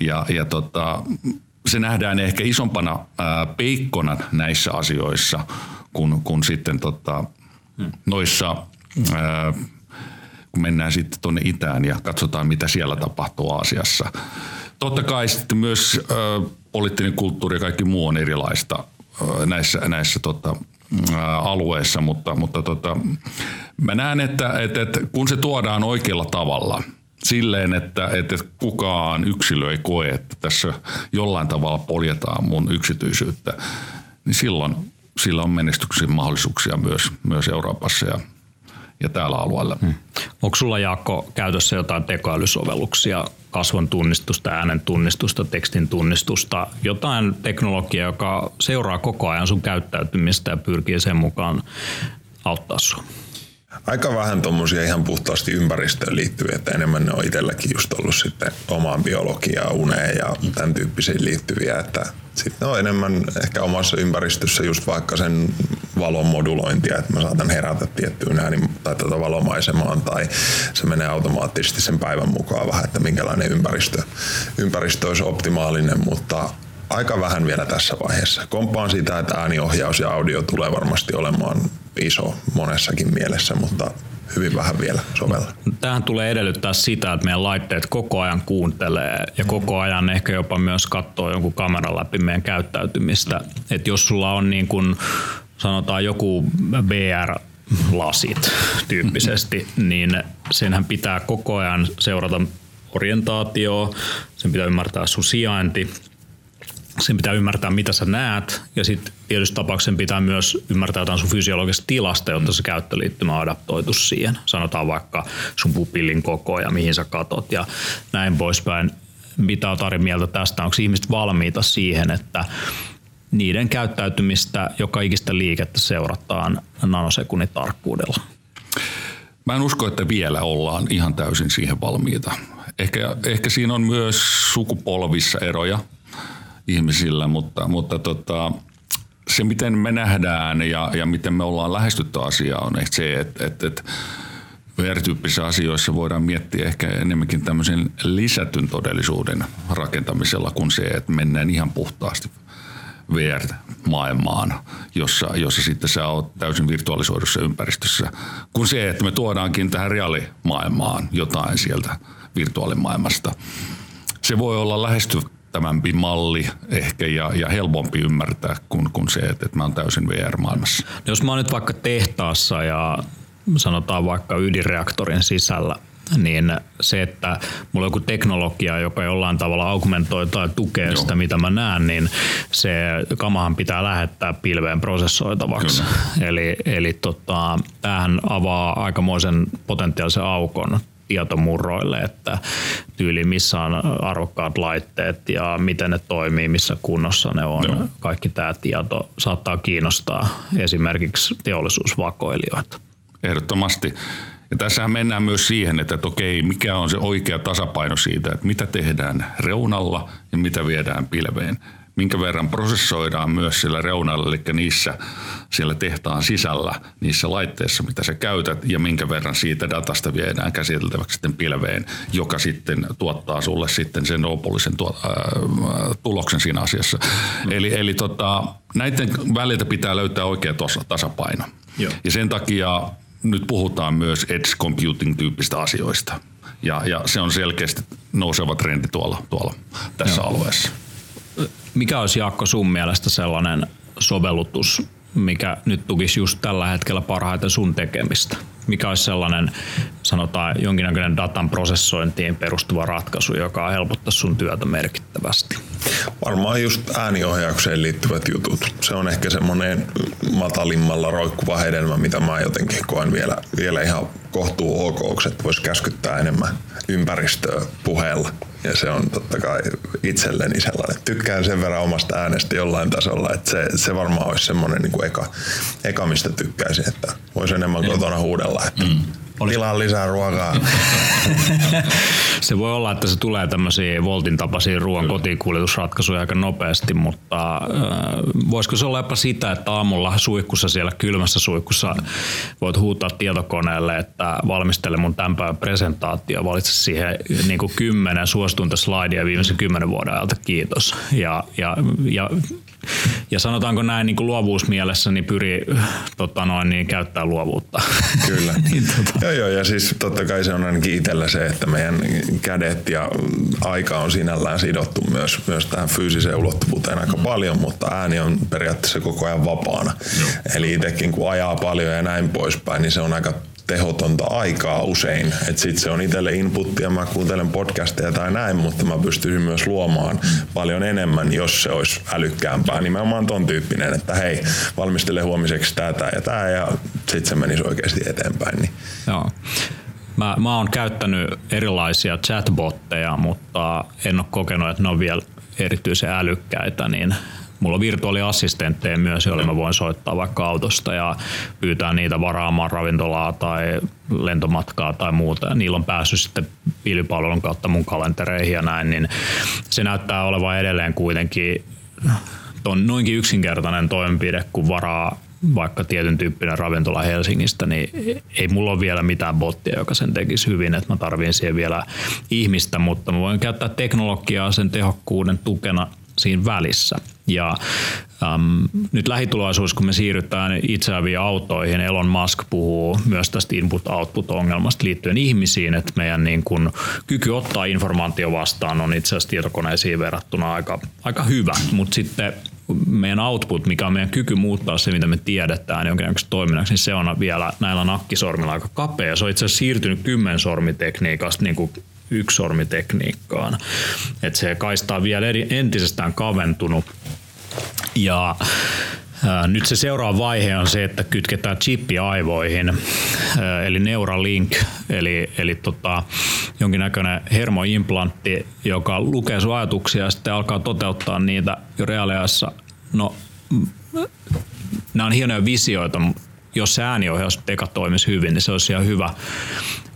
Ja, ja tota, se nähdään ehkä isompana ää, peikkona näissä asioissa kun, kun sitten tota, noissa, ää, kun mennään sitten tuonne itään ja katsotaan mitä siellä tapahtuu Aasiassa. Totta kai sitten myös ää, poliittinen kulttuuri ja kaikki muu on erilaista näissä, näissä tota, alueissa, mutta, mutta tota, mä näen, että, että, että kun se tuodaan oikealla tavalla, silleen, että, että kukaan yksilö ei koe, että tässä jollain tavalla poljetaan mun yksityisyyttä, niin silloin sillä on menestyksen mahdollisuuksia myös, myös Euroopassa ja ja täällä alueella. Hmm. Onko sulla Jaakko käytössä jotain tekoälysovelluksia, kasvon tunnistusta, äänen tunnistusta, tekstin tunnistusta, jotain teknologiaa, joka seuraa koko ajan sun käyttäytymistä ja pyrkii sen mukaan auttaa sinua? Aika vähän tuommoisia ihan puhtaasti ympäristöön liittyviä, että enemmän ne on itselläkin just ollut sitten omaan biologiaan, uneen ja tämän tyyppisiin liittyviä, että sitten on enemmän ehkä omassa ympäristössä just vaikka sen valon modulointia, että mä saatan herätä tiettyyn ääni tai tätä valomaisemaan tai se menee automaattisesti sen päivän mukaan vähän, että minkälainen ympäristö, ympäristö olisi optimaalinen, mutta aika vähän vielä tässä vaiheessa. Kompaan sitä, että ääniohjaus ja audio tulee varmasti olemaan iso monessakin mielessä, mutta hyvin vähän vielä sovella. Tähän tulee edellyttää sitä, että meidän laitteet koko ajan kuuntelee ja koko ajan ehkä jopa myös katsoo jonkun kameran läpi meidän käyttäytymistä. Että jos sulla on niin kuin sanotaan joku VR lasit tyyppisesti, niin senhän pitää koko ajan seurata orientaatioa, sen pitää ymmärtää sun sijainti, sen pitää ymmärtää, mitä sä näet, ja sitten tietysti tapauksen pitää myös ymmärtää jotain sun fysiologisesta tilasta, jotta se käyttöliittymä on adaptoitu siihen. Sanotaan vaikka sun pupillin koko ja mihin sä katot ja näin poispäin. Mitä on Tari mieltä tästä? Onko ihmiset valmiita siihen, että niiden käyttäytymistä joka ikistä liikettä seurataan nanosekunnin tarkkuudella? Mä en usko, että vielä ollaan ihan täysin siihen valmiita. Ehkä, ehkä siinä on myös sukupolvissa eroja ihmisillä, mutta, mutta tota, se miten me nähdään ja, ja miten me ollaan lähestytty asiaa on ehkä se, että, että, että VR-tyyppisissä asioissa voidaan miettiä ehkä enemmänkin tämmöisen lisätyn todellisuuden rakentamisella kuin se, että mennään ihan puhtaasti VR-maailmaan, jossa, jossa sitten sä oot täysin virtualisoidussa ympäristössä, kuin se, että me tuodaankin tähän reaalimaailmaan jotain sieltä virtuaalimaailmasta. Se voi olla lähestyttävämpi malli ehkä ja, ja helpompi ymmärtää kuin, kuin se, että, että mä oon täysin VR-maailmassa. Jos mä oon nyt vaikka tehtaassa ja sanotaan vaikka ydinreaktorin sisällä – niin se, että mulla on joku teknologia, joka jollain tavalla augmentoi tai tukee Joo. sitä, mitä mä näen, niin se kamahan pitää lähettää pilveen prosessoitavaksi. Kyllä. Eli, eli tota, tämähän avaa aikamoisen potentiaalisen aukon tietomurroille, että tyyli missä on arvokkaat laitteet ja miten ne toimii, missä kunnossa ne on. Joo. Kaikki tämä tieto saattaa kiinnostaa esimerkiksi teollisuusvakoilijoita. Ehdottomasti. Ja tässähän mennään myös siihen, että, että okei, mikä on se oikea tasapaino siitä, että mitä tehdään reunalla ja mitä viedään pilveen. minkä verran prosessoidaan myös sillä reunalla, eli niissä siellä tehtaan sisällä, niissä laitteissa, mitä sä käytät, ja minkä verran siitä datasta viedään käsiteltäväksi sitten pilveen, joka sitten tuottaa sulle sitten sen lopullisen tuo, äh, tuloksen siinä asiassa. Mm. Eli, eli tota, näiden väliltä pitää löytää oikea tasapaino. Joo. Ja sen takia nyt puhutaan myös edge computing tyyppistä asioista. Ja, ja se on selkeästi nouseva trendi tuolla, tuolla tässä Joo. alueessa. Mikä olisi Jaakko sun mielestä sellainen sovellutus, mikä nyt tukisi just tällä hetkellä parhaiten sun tekemistä? Mikä olisi sellainen, sanotaan, jonkinnäköinen datan prosessointiin perustuva ratkaisu, joka helpottaisi sun työtä merkittävästi? Varmaan just ääniohjaukseen liittyvät jutut. Se on ehkä semmoinen matalimmalla roikkuva hedelmä, mitä mä jotenkin koen vielä, vielä ihan kohtuu ok, että voisi käskyttää enemmän ympäristöä puheella. Ja se on totta kai itselleni sellainen. Tykkään sen verran omasta äänestä jollain tasolla, että se, se varmaan olisi semmoinen niin kuin eka, eka, mistä tykkäisin, että voisi enemmän kotona huudella, että mm olisi... Tilaa lisää ruokaa. se voi olla, että se tulee tämmöisiä Voltin tapaisia ruoan kotikuljetusratkaisuja aika nopeasti, mutta äh, voisiko se olla jopa sitä, että aamulla suihkussa siellä kylmässä suihkussa voit huutaa tietokoneelle, että valmistele mun tämän päivän presentaatio, valitse siihen niin kuin kymmenen suostunta slaidia viimeisen kymmenen vuoden ajalta, kiitos. Ja, ja, ja ja sanotaanko näin niin kuin luovuusmielessä, niin pyri tota noin, niin käyttää luovuutta. Kyllä. niin, tota. Joo, joo, ja siis totta kai se on ainakin itsellä se, että meidän kädet ja aika on sinällään sidottu myös, myös tähän fyysiseen ulottuvuuteen aika mm. paljon, mutta ääni on periaatteessa koko ajan vapaana. Joo. Eli itsekin kun ajaa paljon ja näin poispäin, niin se on aika tehotonta aikaa usein. Että sit se on itselle inputtia, mä kuuntelen podcasteja tai näin, mutta mä pystyisin myös luomaan paljon enemmän, jos se olisi älykkäämpää. Nimenomaan ton tyyppinen, että hei, valmistele huomiseksi tätä ja tämä ja sitten se menisi oikeasti eteenpäin. Niin. Joo. Mä, mä oon käyttänyt erilaisia chatbotteja, mutta en ole kokenut, että ne on vielä erityisen älykkäitä, niin Mulla on virtuaaliassistentteja myös, joille mä voin soittaa vaikka autosta ja pyytää niitä varaamaan ravintolaa tai lentomatkaa tai muuta. Ja niillä on päässyt sitten pilvipalvelun kautta mun kalentereihin ja näin, niin se näyttää olevan edelleen kuitenkin on noinkin yksinkertainen toimenpide, kun varaa vaikka tietyn tyyppinen ravintola Helsingistä, niin ei mulla ole vielä mitään bottia, joka sen tekisi hyvin, että mä tarvin siihen vielä ihmistä, mutta mä voin käyttää teknologiaa sen tehokkuuden tukena siinä välissä. Ja äm, nyt lähituloisuus, kun me siirrytään itseäviin autoihin, Elon Musk puhuu myös tästä input-output-ongelmasta liittyen ihmisiin, että meidän niin kun, kyky ottaa informaatio vastaan on itse asiassa tietokoneisiin verrattuna aika, aika hyvä, mutta sitten meidän output, mikä on meidän kyky muuttaa se, mitä me tiedetään jonkinlaista toiminnaksi, niin se on vielä näillä nakkisormilla aika kapea. Se on itse asiassa siirtynyt kymmensormitekniikasta niin kuin yksisormitekniikkaan. Että se kaista on vielä entisestään kaventunut. Ja nyt se seuraava vaihe on se, että kytketään chippi aivoihin, eli Neuralink, eli, eli tota, jonkinnäköinen hermoimplantti, joka lukee sun ajatuksia ja sitten alkaa toteuttaa niitä jo reaaliassa. No, nämä on hienoja visioita, jos se ääniohjaus eka toimisi hyvin, niin se olisi ihan hyvä,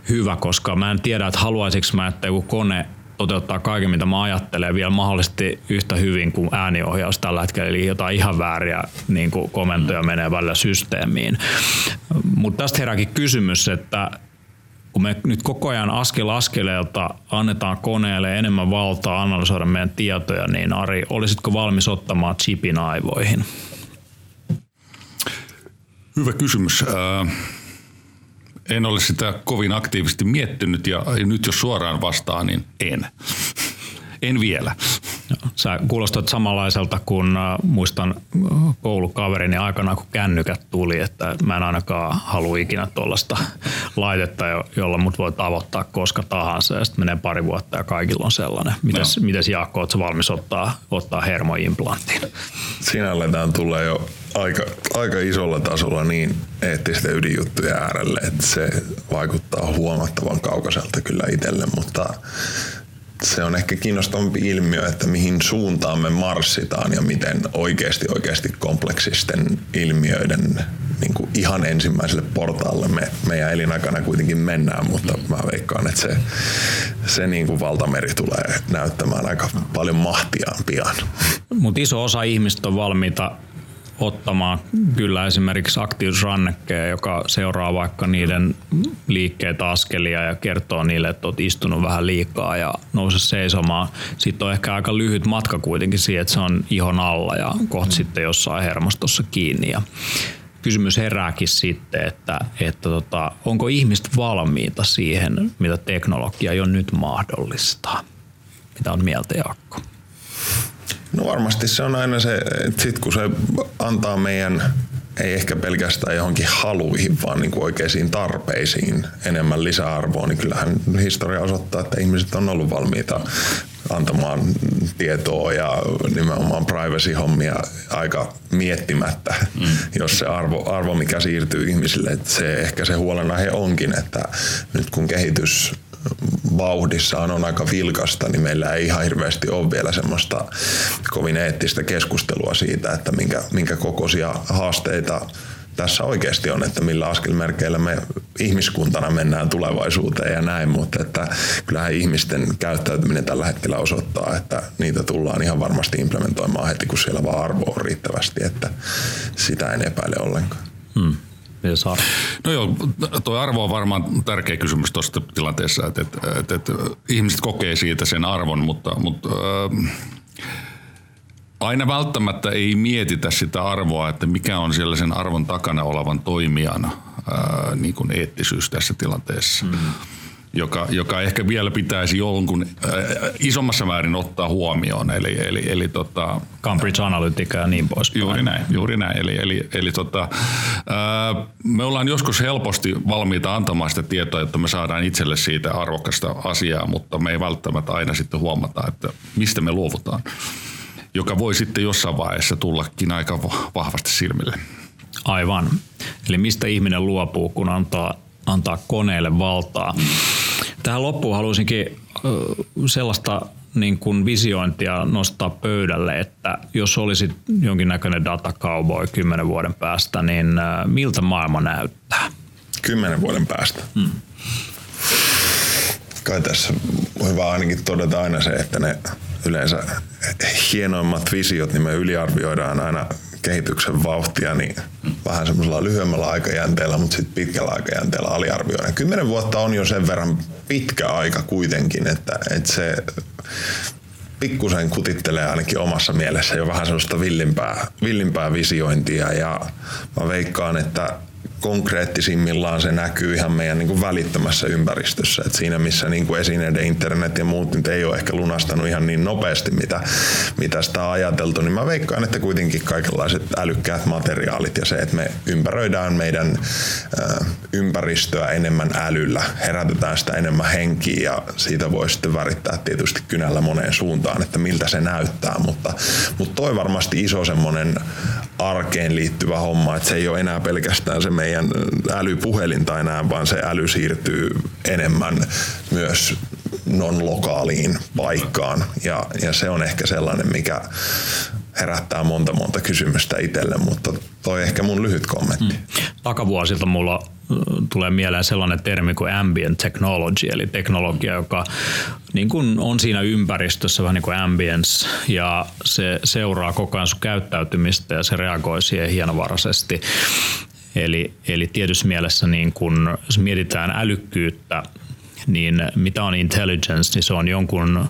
hyvä, koska mä en tiedä, että haluaisinko mä, että joku kone toteuttaa kaiken, mitä mä ajattelen vielä mahdollisesti yhtä hyvin kuin ääniohjaus tällä hetkellä, eli jotain ihan vääriä niin kuin komentoja menee välillä systeemiin. Mutta tästä herääkin kysymys, että kun me nyt koko ajan askel askeleelta annetaan koneelle enemmän valtaa analysoida meidän tietoja, niin Ari, olisitko valmis ottamaan chipin aivoihin? Hyvä kysymys. Äh en ole sitä kovin aktiivisesti miettinyt ja nyt jos suoraan vastaan, niin en. En vielä. Sä kuulostat samanlaiselta kuin äh, muistan äh, koulukaverini aikana, kun kännykät tuli, että mä en ainakaan halua ikinä tuollaista laitetta, jolla mut voi tavoittaa koska tahansa ja sitten menee pari vuotta ja kaikilla on sellainen. Mites, no. mites Jaakko, ootko valmis ottaa, ottaa hermoimplanttiin? Siinä aletaan tulla jo aika, aika isolla tasolla niin eettisten ydinjuttuja äärelle, että se vaikuttaa huomattavan kaukaiselta kyllä itselle, mutta se on ehkä kiinnostavampi ilmiö, että mihin suuntaan me marssitaan ja miten oikeasti oikeasti kompleksisten ilmiöiden niin kuin ihan ensimmäiselle portaalle me, meidän elinaikana kuitenkin mennään, mutta mä veikkaan, että se, se niin kuin valtameri tulee näyttämään aika paljon mahtiaan pian. Mutta iso osa ihmistä on valmiita ottamaan kyllä esimerkiksi aktiivisuusrannekkeen, joka seuraa vaikka niiden liikkeitä, askelia ja kertoo niille, että olet istunut vähän liikaa ja nouse seisomaan. Sitten on ehkä aika lyhyt matka kuitenkin siihen, että se on ihon alla ja kohta sitten jossain hermostossa kiinni. Ja kysymys herääkin sitten, että, että tota, onko ihmiset valmiita siihen, mitä teknologia jo nyt mahdollistaa? Mitä on mieltä, Jaakko? No varmasti se on aina se, että sit kun se antaa meidän ei ehkä pelkästään johonkin haluihin, vaan niin kuin oikeisiin tarpeisiin enemmän lisäarvoa, niin kyllähän historia osoittaa, että ihmiset on ollut valmiita antamaan tietoa ja nimenomaan privacy-hommia aika miettimättä, mm. jos se arvo, arvo, mikä siirtyy ihmisille, että se ehkä se huolenaihe onkin, että nyt kun kehitys vauhdissaan on aika vilkasta, niin meillä ei ihan hirveästi ole vielä semmoista kovin eettistä keskustelua siitä, että minkä, minkä kokoisia haasteita tässä oikeasti on, että millä askelmerkeillä me ihmiskuntana mennään tulevaisuuteen ja näin, mutta että kyllähän ihmisten käyttäytyminen tällä hetkellä osoittaa, että niitä tullaan ihan varmasti implementoimaan heti, kun siellä vaan arvo on riittävästi, että sitä en epäile ollenkaan. Hmm. No joo, tuo arvo on varmaan tärkeä kysymys tuosta tilanteessa, että, että, että, että ihmiset kokee siitä sen arvon, mutta, mutta äh, aina välttämättä ei mietitä sitä arvoa, että mikä on siellä sen arvon takana olevan toimijan ää, niin kuin eettisyys tässä tilanteessa. Mm. Joka, joka ehkä vielä pitäisi jonkun äh, isommassa määrin ottaa huomioon. Eli, eli, eli tota, Cambridge Analytica ja niin pois. Juuri näin, juuri näin. Eli, eli, eli tota, ää, me ollaan joskus helposti valmiita antamaan sitä tietoa, että me saadaan itselle siitä arvokasta asiaa, mutta me ei välttämättä aina sitten huomata, että mistä me luovutaan joka voi sitten jossain vaiheessa tullakin aika vahvasti silmille. Aivan. Eli mistä ihminen luopuu, kun antaa, antaa koneelle valtaa. Tähän loppuun haluaisinkin sellaista niin kuin visiointia nostaa pöydälle, että jos olisit jonkinnäköinen datacowboy kymmenen vuoden päästä, niin miltä maailma näyttää? Kymmenen vuoden päästä? Hmm. Kai tässä on hyvä ainakin todeta aina se, että ne yleensä hienoimmat visiot, niin me yliarvioidaan aina kehityksen vauhtia niin vähän semmoisella lyhyemmällä aikajänteellä, mutta sitten pitkällä aikajänteellä aliarvioidaan. Kymmenen vuotta on jo sen verran pitkä aika kuitenkin, että, että se pikkusen kutittelee ainakin omassa mielessä jo vähän sellaista villimpää, villimpää visiointia ja mä veikkaan, että konkreettisimmillaan se näkyy ihan meidän niin kuin välittömässä ympäristössä. Et siinä missä niin kuin esineiden internet ja muut nyt ei ole ehkä lunastanut ihan niin nopeasti, mitä, mitä sitä on ajateltu, niin mä veikkaan, että kuitenkin kaikenlaiset älykkäät materiaalit ja se, että me ympäröidään meidän ympäristöä enemmän älyllä, herätetään sitä enemmän henkiä ja siitä voi sitten värittää tietysti kynällä moneen suuntaan, että miltä se näyttää, mutta, mutta toi varmasti iso semmoinen arkeen liittyvä homma, että se ei ole enää pelkästään se meidän älypuhelin tai näin, vaan se äly siirtyy enemmän myös non-lokaaliin paikkaan. Ja, ja se on ehkä sellainen, mikä herättää monta monta kysymystä itselle, mutta toi ehkä mun lyhyt kommentti. Mm. Takavuosilta mulla tulee mieleen sellainen termi kuin ambient technology, eli teknologia, joka niin kuin on siinä ympäristössä vähän niin kuin ambience, ja se seuraa koko ajan sun käyttäytymistä ja se reagoi siihen hienovaraisesti. Eli, eli tietyssä mielessä niin kun, jos mietitään älykkyyttä, niin mitä on intelligence, niin se on jonkun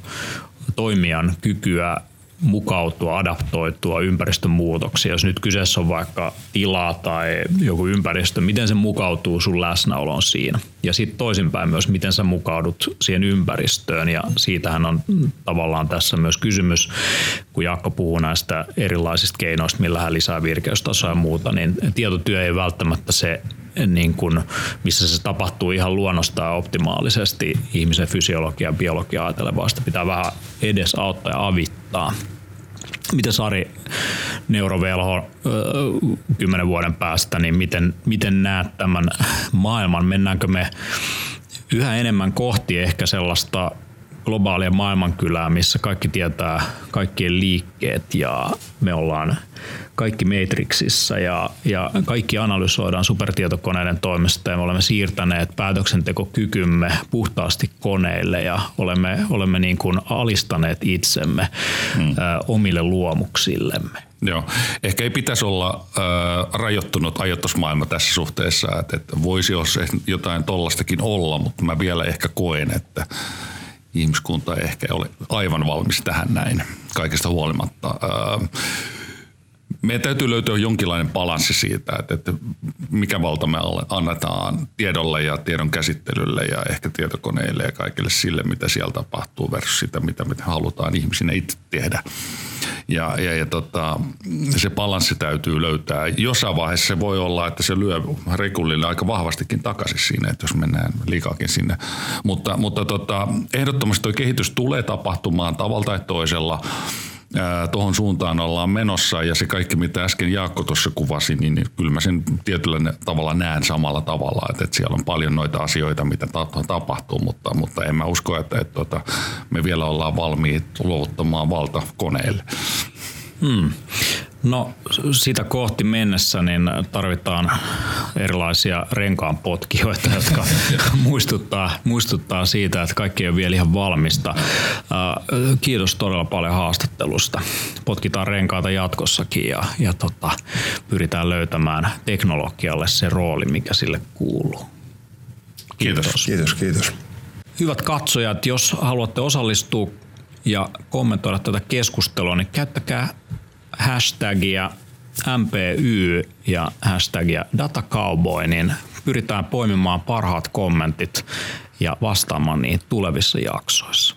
toimijan kykyä mukautua, adaptoitua ympäristön muutoksiin. Jos nyt kyseessä on vaikka tila tai joku ympäristö, miten se mukautuu sun läsnäoloon siinä. Ja sitten toisinpäin myös, miten sä mukaudut siihen ympäristöön. Ja siitähän on tavallaan tässä myös kysymys, kun Jaakko puhuu näistä erilaisista keinoista, millä hän lisää virkeystasoa ja muuta, niin tietotyö ei välttämättä se niin kuin, missä se tapahtuu ihan luonnostaan optimaalisesti ihmisen fysiologia ja biologia ajatellen, vaan sitä pitää vähän edes auttaa ja avittaa. Miten Sari Neurovelho kymmenen vuoden päästä, niin miten, miten näet tämän maailman? Mennäänkö me yhä enemmän kohti ehkä sellaista globaalia maailmankylää, missä kaikki tietää kaikkien liikkeet ja me ollaan kaikki Matrixissa ja, ja kaikki analysoidaan supertietokoneiden toimesta ja me olemme siirtäneet päätöksentekokykymme puhtaasti koneille ja olemme, olemme niin kuin alistaneet itsemme hmm. ä, omille luomuksillemme. Joo. Ehkä ei pitäisi olla äh, rajoittunut ajatusmaailma tässä suhteessa, että, että voisi jos jotain tollastakin olla, mutta mä vielä ehkä koen, että ihmiskunta ei ehkä ole aivan valmis tähän näin kaikesta huolimatta. Äh, meidän täytyy löytyä jonkinlainen balanssi siitä, että, että mikä valta me annetaan tiedolle ja tiedon käsittelylle ja ehkä tietokoneille ja kaikille sille, mitä siellä tapahtuu versus sitä, mitä me halutaan ihmisinä itse tehdä. Ja, ja, ja tota, se balanssi täytyy löytää. Jossain vaiheessa se voi olla, että se lyö rekullille aika vahvastikin takaisin siinä, että jos mennään liikaakin sinne. Mutta, mutta tota, ehdottomasti tuo kehitys tulee tapahtumaan tavalla tai toisella tuohon suuntaan ollaan menossa ja se kaikki, mitä äsken Jaakko tuossa kuvasi, niin, niin kyllä mä sen tietyllä tavalla näen samalla tavalla, että, että siellä on paljon noita asioita, mitä tapahtuu, mutta, mutta en mä usko, että, että, että me vielä ollaan valmiit luovuttamaan valta koneelle. Hmm. No sitä kohti mennessä niin tarvitaan erilaisia renkaanpotkijoita, jotka muistuttaa, muistuttaa siitä, että kaikki ei ole vielä ihan valmista. Kiitos todella paljon haastattelusta. Potkitaan renkaata jatkossakin ja, ja tota, pyritään löytämään teknologialle se rooli, mikä sille kuuluu. Kiitos. Kiitos, kiitos. kiitos. Hyvät katsojat, jos haluatte osallistua ja kommentoida tätä keskustelua, niin käyttäkää hashtagia MPY ja hashtagia datacowboy, niin pyritään poimimaan parhaat kommentit ja vastaamaan niihin tulevissa jaksoissa.